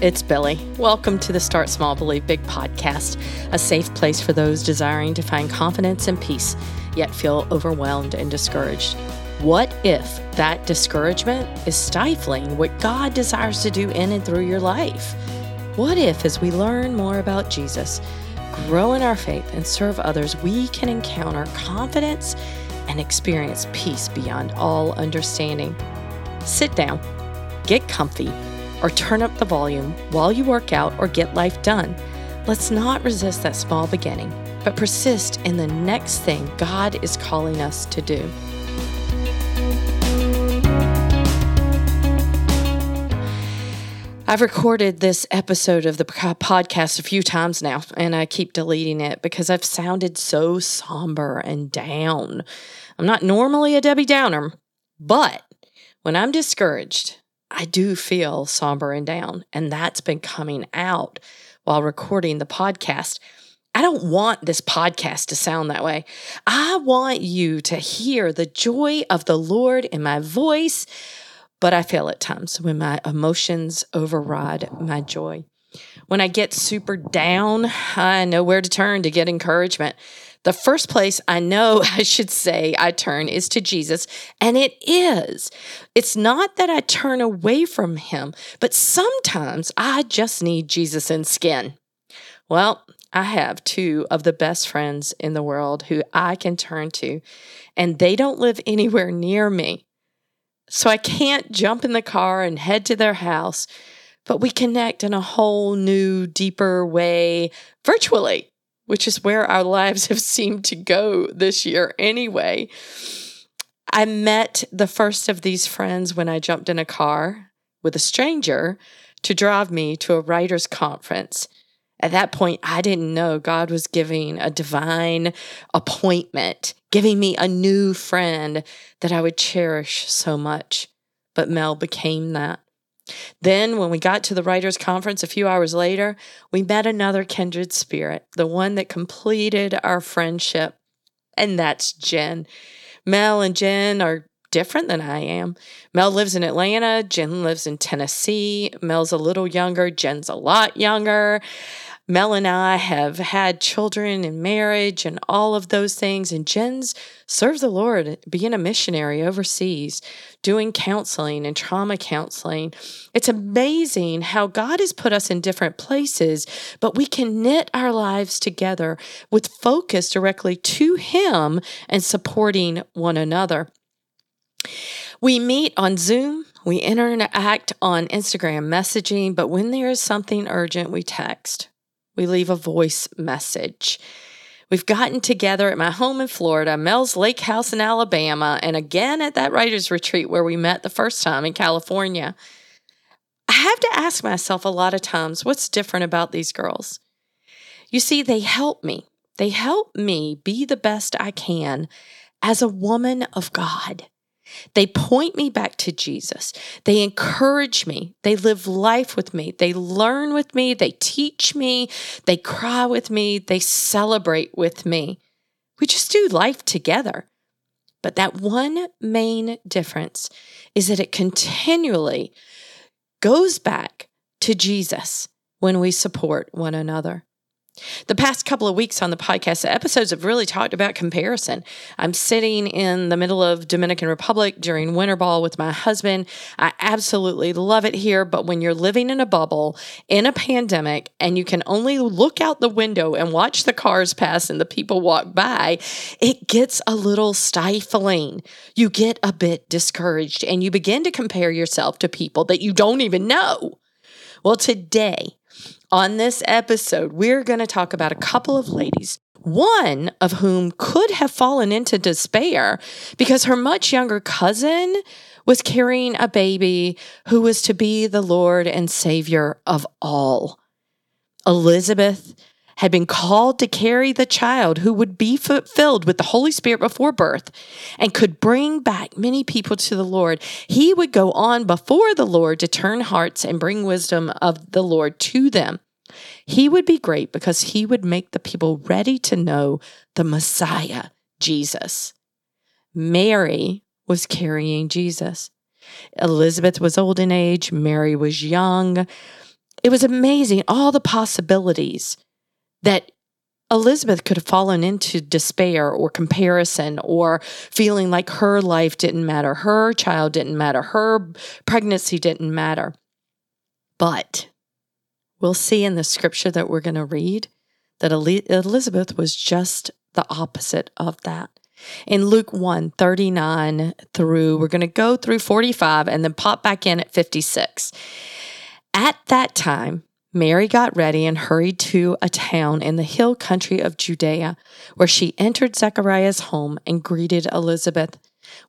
it's Billie. Welcome to the Start Small, Believe Big podcast, a safe place for those desiring to find confidence and peace, yet feel overwhelmed and discouraged. What if that discouragement is stifling what God desires to do in and through your life? What if, as we learn more about Jesus, grow in our faith, and serve others, we can encounter confidence and experience peace beyond all understanding? Sit down, get comfy or turn up the volume while you work out or get life done. Let's not resist that small beginning, but persist in the next thing God is calling us to do. I've recorded this episode of the podcast a few times now, and I keep deleting it because I've sounded so somber and down. I'm not normally a Debbie Downer, but when I'm discouraged, I do feel somber and down, and that's been coming out while recording the podcast. I don't want this podcast to sound that way. I want you to hear the joy of the Lord in my voice, but I feel at times when my emotions override my joy. When I get super down, I know where to turn to get encouragement. The first place I know I should say I turn is to Jesus, and it is. It's not that I turn away from him, but sometimes I just need Jesus in skin. Well, I have two of the best friends in the world who I can turn to, and they don't live anywhere near me. So I can't jump in the car and head to their house, but we connect in a whole new, deeper way virtually which is where our lives have seemed to go this year anyway. I met the first of these friends when I jumped in a car with a stranger to drive me to a writer's conference. At that point, I didn't know God was giving a divine appointment, giving me a new friend that I would cherish so much. But Mel became that. Then, when we got to the writers' conference a few hours later, we met another kindred spirit, the one that completed our friendship, and that's Jen. Mel and Jen are different than I am. Mel lives in Atlanta, Jen lives in Tennessee. Mel's a little younger, Jen's a lot younger. Mel and I have had children and marriage and all of those things. And Jen's serves the Lord being a missionary overseas, doing counseling and trauma counseling. It's amazing how God has put us in different places, but we can knit our lives together with focus directly to Him and supporting one another. We meet on Zoom. We interact on Instagram messaging, but when there is something urgent, we text we leave a voice message. We've gotten together at my home in Florida, Mel's Lake House in Alabama, and again at that writer's retreat where we met the first time in California. I have to ask myself a lot of times what's different about these girls? You see, they help me. They help me be the best I can as a woman of God. They point me back to Jesus. They encourage me. They live life with me. They learn with me. They teach me. They cry with me. They celebrate with me. We just do life together. But that one main difference is that it continually goes back to Jesus when we support one another. The past couple of weeks on the podcast, the episodes have really talked about comparison. I'm sitting in the middle of Dominican Republic during winter ball with my husband. I absolutely love it here, but when you're living in a bubble in a pandemic and you can only look out the window and watch the cars pass and the people walk by, it gets a little stifling. You get a bit discouraged and you begin to compare yourself to people that you don't even know. Well, today, on this episode, we're going to talk about a couple of ladies, one of whom could have fallen into despair because her much younger cousin was carrying a baby who was to be the Lord and Savior of all. Elizabeth had been called to carry the child who would be filled with the Holy Spirit before birth and could bring back many people to the Lord. He would go on before the Lord to turn hearts and bring wisdom of the Lord to them. He would be great because he would make the people ready to know the Messiah, Jesus. Mary was carrying Jesus. Elizabeth was old in age, Mary was young. it was amazing all the possibilities that Elizabeth could have fallen into despair or comparison or feeling like her life didn't matter, her child didn't matter, her pregnancy didn't matter. But we'll see in the scripture that we're going to read that Elizabeth was just the opposite of that. In Luke 1 39 through, we're going to go through 45 and then pop back in at 56. At that time, Mary got ready and hurried to a town in the hill country of Judea, where she entered Zechariah's home and greeted Elizabeth.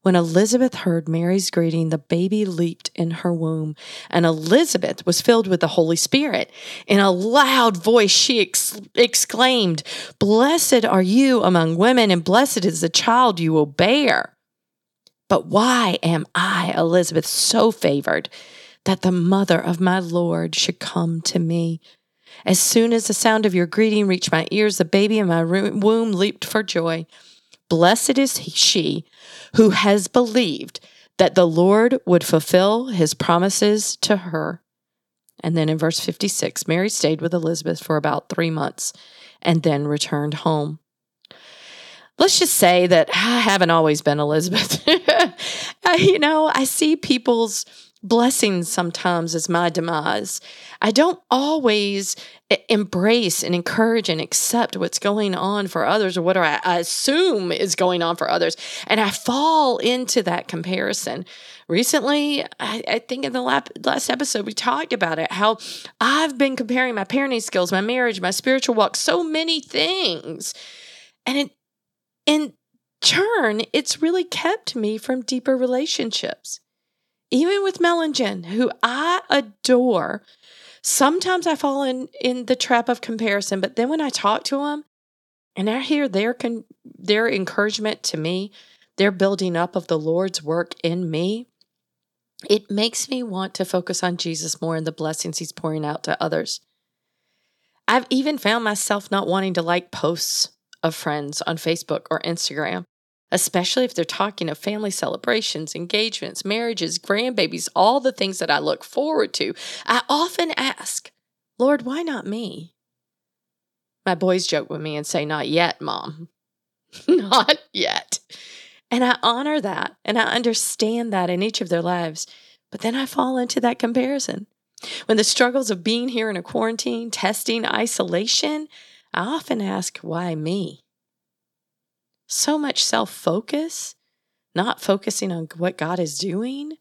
When Elizabeth heard Mary's greeting, the baby leaped in her womb, and Elizabeth was filled with the Holy Spirit. In a loud voice, she ex- exclaimed, Blessed are you among women, and blessed is the child you will bear. But why am I, Elizabeth, so favored that the mother of my Lord should come to me? As soon as the sound of your greeting reached my ears, the baby in my womb leaped for joy. Blessed is she who has believed that the Lord would fulfill his promises to her. And then in verse 56, Mary stayed with Elizabeth for about three months and then returned home. Let's just say that I haven't always been Elizabeth. you know, I see people's blessings sometimes is my demise. I don't always embrace and encourage and accept what's going on for others or what I, assume is going on for others. And I fall into that comparison. Recently, I, I think in the lap, last episode, we talked about it how I've been comparing my parenting skills, my marriage, my spiritual walk, so many things. And it, in turn, it's really kept me from deeper relationships even with Mel and Jen, who I adore, sometimes I fall in, in the trap of comparison. But then when I talk to them and I hear their, con- their encouragement to me, their building up of the Lord's work in me, it makes me want to focus on Jesus more and the blessings he's pouring out to others. I've even found myself not wanting to like posts of friends on Facebook or Instagram especially if they're talking of family celebrations, engagements, marriages, grandbabies, all the things that I look forward to. I often ask, Lord, why not me? My boys joke with me and say, Not yet, mom. not yet. And I honor that and I understand that in each of their lives. But then I fall into that comparison. When the struggles of being here in a quarantine, testing, isolation, I often ask, Why me? So much self focus, not focusing on what God is doing,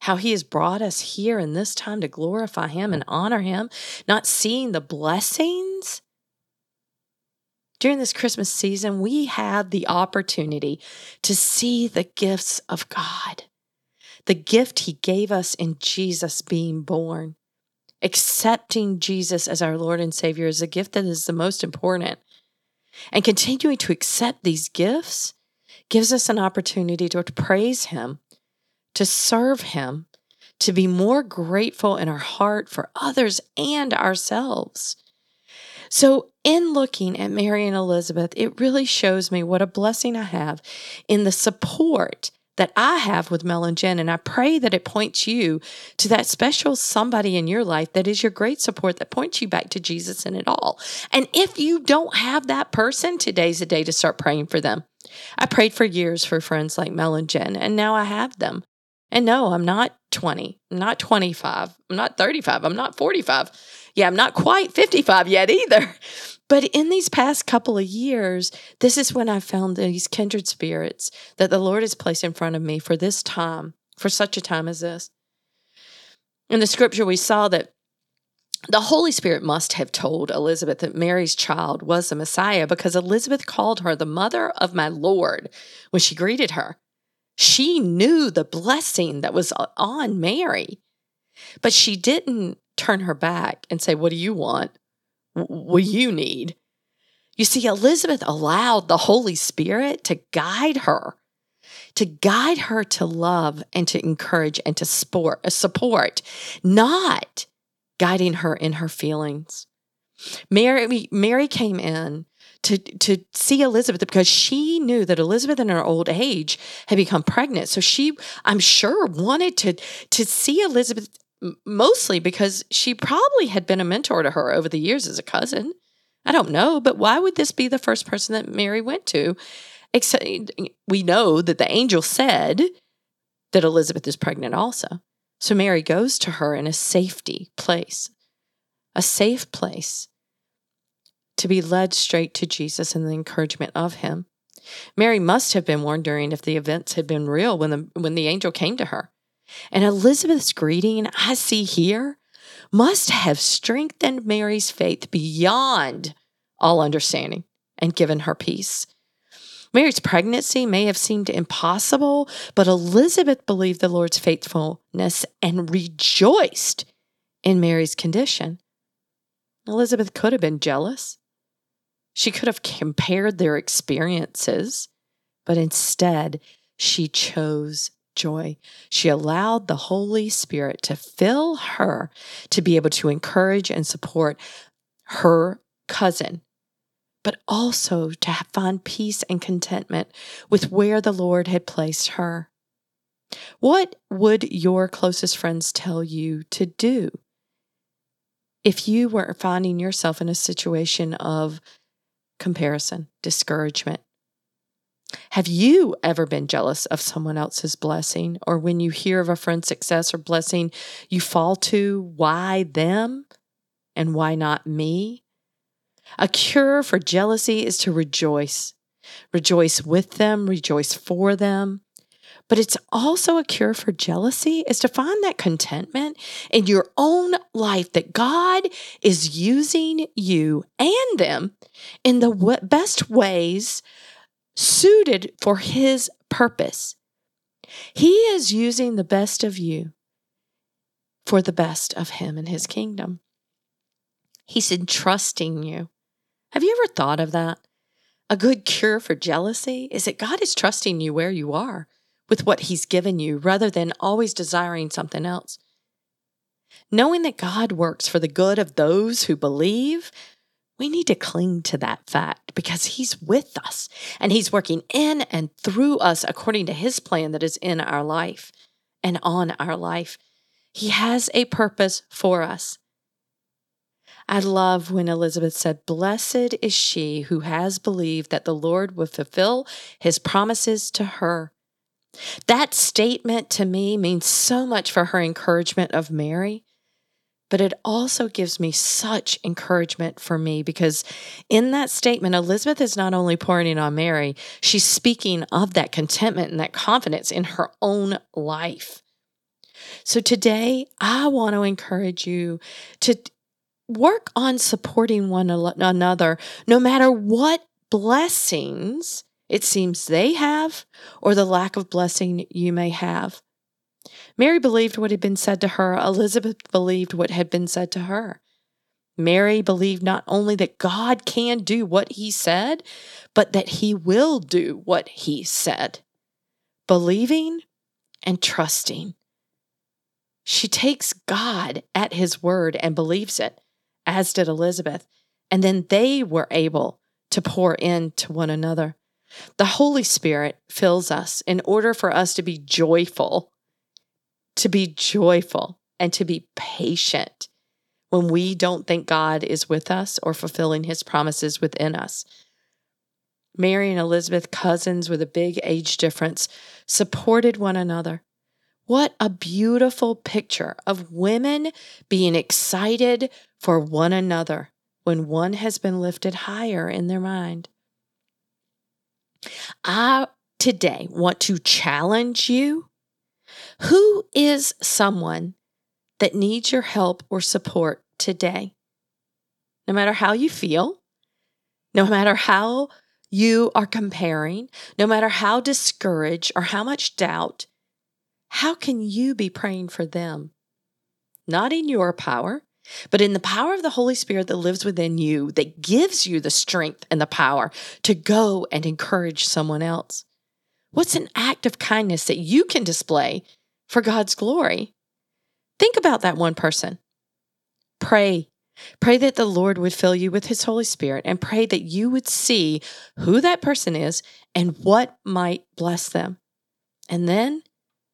how He has brought us here in this time to glorify Him and honor Him, not seeing the blessings. During this Christmas season, we have the opportunity to see the gifts of God, the gift He gave us in Jesus being born. Accepting Jesus as our Lord and Savior is a gift that is the most important. And continuing to accept these gifts gives us an opportunity to praise Him, to serve Him, to be more grateful in our heart for others and ourselves. So, in looking at Mary and Elizabeth, it really shows me what a blessing I have in the support that I have with Mel and Jen. And I pray that it points you to that special somebody in your life that is your great support that points you back to Jesus in it all. And if you don't have that person, today's the day to start praying for them. I prayed for years for friends like Mel and Jen, and now I have them. And no, I'm not 20. I'm not 25. I'm not 35. I'm not 45. Yeah, I'm not quite 55 yet either. But in these past couple of years, this is when I found these kindred spirits that the Lord has placed in front of me for this time, for such a time as this. In the scripture, we saw that the Holy Spirit must have told Elizabeth that Mary's child was the Messiah because Elizabeth called her the mother of my Lord when she greeted her. She knew the blessing that was on Mary, but she didn't turn her back and say, What do you want? What you need. You see, Elizabeth allowed the Holy Spirit to guide her, to guide her to love and to encourage and to support, uh, support not guiding her in her feelings. Mary, Mary came in to, to see Elizabeth because she knew that Elizabeth in her old age had become pregnant. So she, I'm sure, wanted to, to see Elizabeth mostly because she probably had been a mentor to her over the years as a cousin. I don't know, but why would this be the first person that Mary went to? Except we know that the angel said that Elizabeth is pregnant also. So Mary goes to her in a safety place, a safe place to be led straight to Jesus and the encouragement of him. Mary must have been wondering if the events had been real when the when the angel came to her. And Elizabeth's greeting I see here must have strengthened Mary's faith beyond all understanding and given her peace. Mary's pregnancy may have seemed impossible, but Elizabeth believed the Lord's faithfulness and rejoiced in Mary's condition. Elizabeth could have been jealous. She could have compared their experiences, but instead, she chose joy. She allowed the Holy Spirit to fill her to be able to encourage and support her cousin, but also to find peace and contentment with where the Lord had placed her. What would your closest friends tell you to do if you were finding yourself in a situation of comparison, discouragement. Have you ever been jealous of someone else's blessing? Or when you hear of a friend's success or blessing, you fall to why them and why not me? A cure for jealousy is to rejoice. Rejoice with them, rejoice for them, but it's also a cure for jealousy is to find that contentment in your own life that God is using you and them in the best ways suited for his purpose. He is using the best of you for the best of him and his kingdom. He's entrusting you. Have you ever thought of that? A good cure for jealousy is that God is trusting you where you are with what He's given you rather than always desiring something else. Knowing that God works for the good of those who believe, we need to cling to that fact because He's with us and He's working in and through us according to His plan that is in our life and on our life. He has a purpose for us. I love when Elizabeth said, Blessed is she who has believed that the Lord will fulfill his promises to her. That statement to me means so much for her encouragement of Mary, but it also gives me such encouragement for me because in that statement, Elizabeth is not only pouring it on Mary, she's speaking of that contentment and that confidence in her own life. So today, I want to encourage you to work on supporting one another no matter what blessings it seems they have, or the lack of blessing you may have. Mary believed what had been said to her, Elizabeth believed what had been said to her. Mary believed not only that God can do what he said, but that he will do what he said. Believing and trusting. She takes God at his word and believes it, as did Elizabeth. And then they were able to pour into one another. The Holy Spirit fills us in order for us to be joyful, to be joyful, and to be patient when we don't think God is with us or fulfilling his promises within us. Mary and Elizabeth, cousins with a big age difference, supported one another. What a beautiful picture of women being excited for one another when one has been lifted higher in their mind. I today want to challenge you. Who is someone that needs your help or support today? No matter how you feel, no matter how you are comparing, no matter how discouraged or how much doubt, how can you be praying for them? Not in your power, but in the power of the Holy Spirit that lives within you, that gives you the strength and the power to go and encourage someone else. What's an act of kindness that you can display for God's glory? Think about that one person. Pray. Pray that the Lord would fill you with His Holy Spirit and pray that you would see who that person is and what might bless them. And then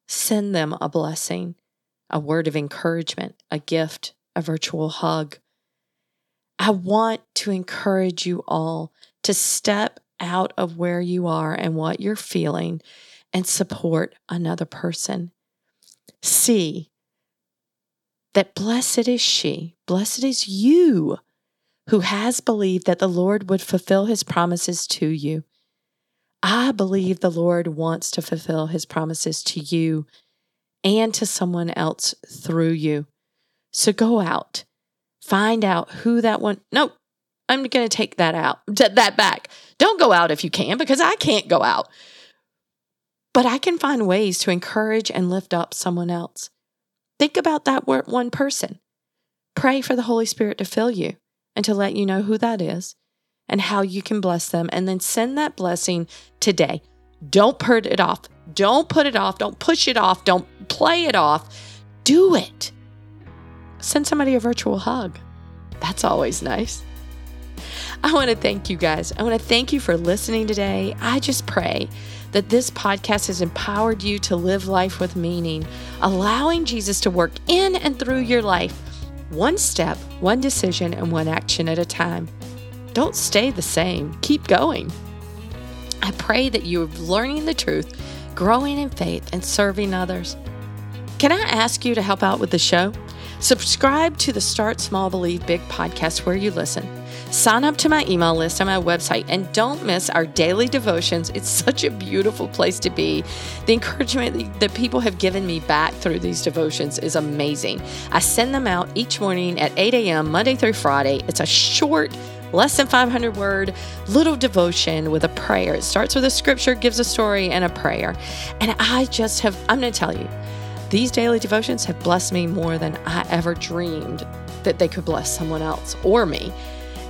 send them a blessing a word of encouragement, a gift, a virtual hug. I want to encourage you all to step out of where you are and what you're feeling and support another person. See that blessed is she, blessed is you who has believed that the Lord would fulfill his promises to you. I believe the Lord wants to fulfill his promises to you and to someone else through you. So go out, find out who that one. No, I'm going to take that out, that back. Don't go out if you can, because I can't go out. But I can find ways to encourage and lift up someone else. Think about that one person. Pray for the Holy Spirit to fill you and to let you know who that is and how you can bless them. And then send that blessing today. Don't put it off. Don't put it off. Don't push it off. Don't play it off. Do it. Send somebody a virtual hug. That's always nice. I want to thank you guys. I want to thank you for listening today. I just pray that this podcast has empowered you to live life with meaning, allowing Jesus to work in and through your life, one step, one decision, and one action at a time. Don't stay the same, keep going. I pray that you're learning the truth, growing in faith, and serving others. Can I ask you to help out with the show? Subscribe to the Start Small Believe Big podcast where you listen. Sign up to my email list on my website and don't miss our daily devotions. It's such a beautiful place to be. The encouragement that people have given me back through these devotions is amazing. I send them out each morning at 8 a.m., Monday through Friday. It's a short, less than 500 word little devotion with a prayer. It starts with a scripture, gives a story, and a prayer. And I just have, I'm going to tell you, these daily devotions have blessed me more than I ever dreamed that they could bless someone else or me.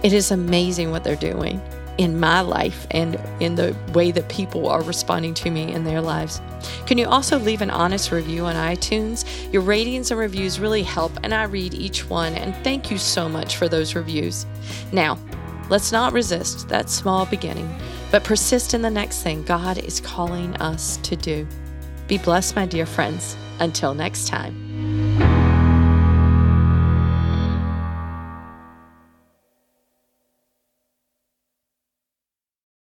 It is amazing what they're doing in my life and in the way that people are responding to me in their lives. Can you also leave an honest review on iTunes? Your ratings and reviews really help, and I read each one. And thank you so much for those reviews. Now, let's not resist that small beginning, but persist in the next thing God is calling us to do. Be blessed, my dear friends. Until next time.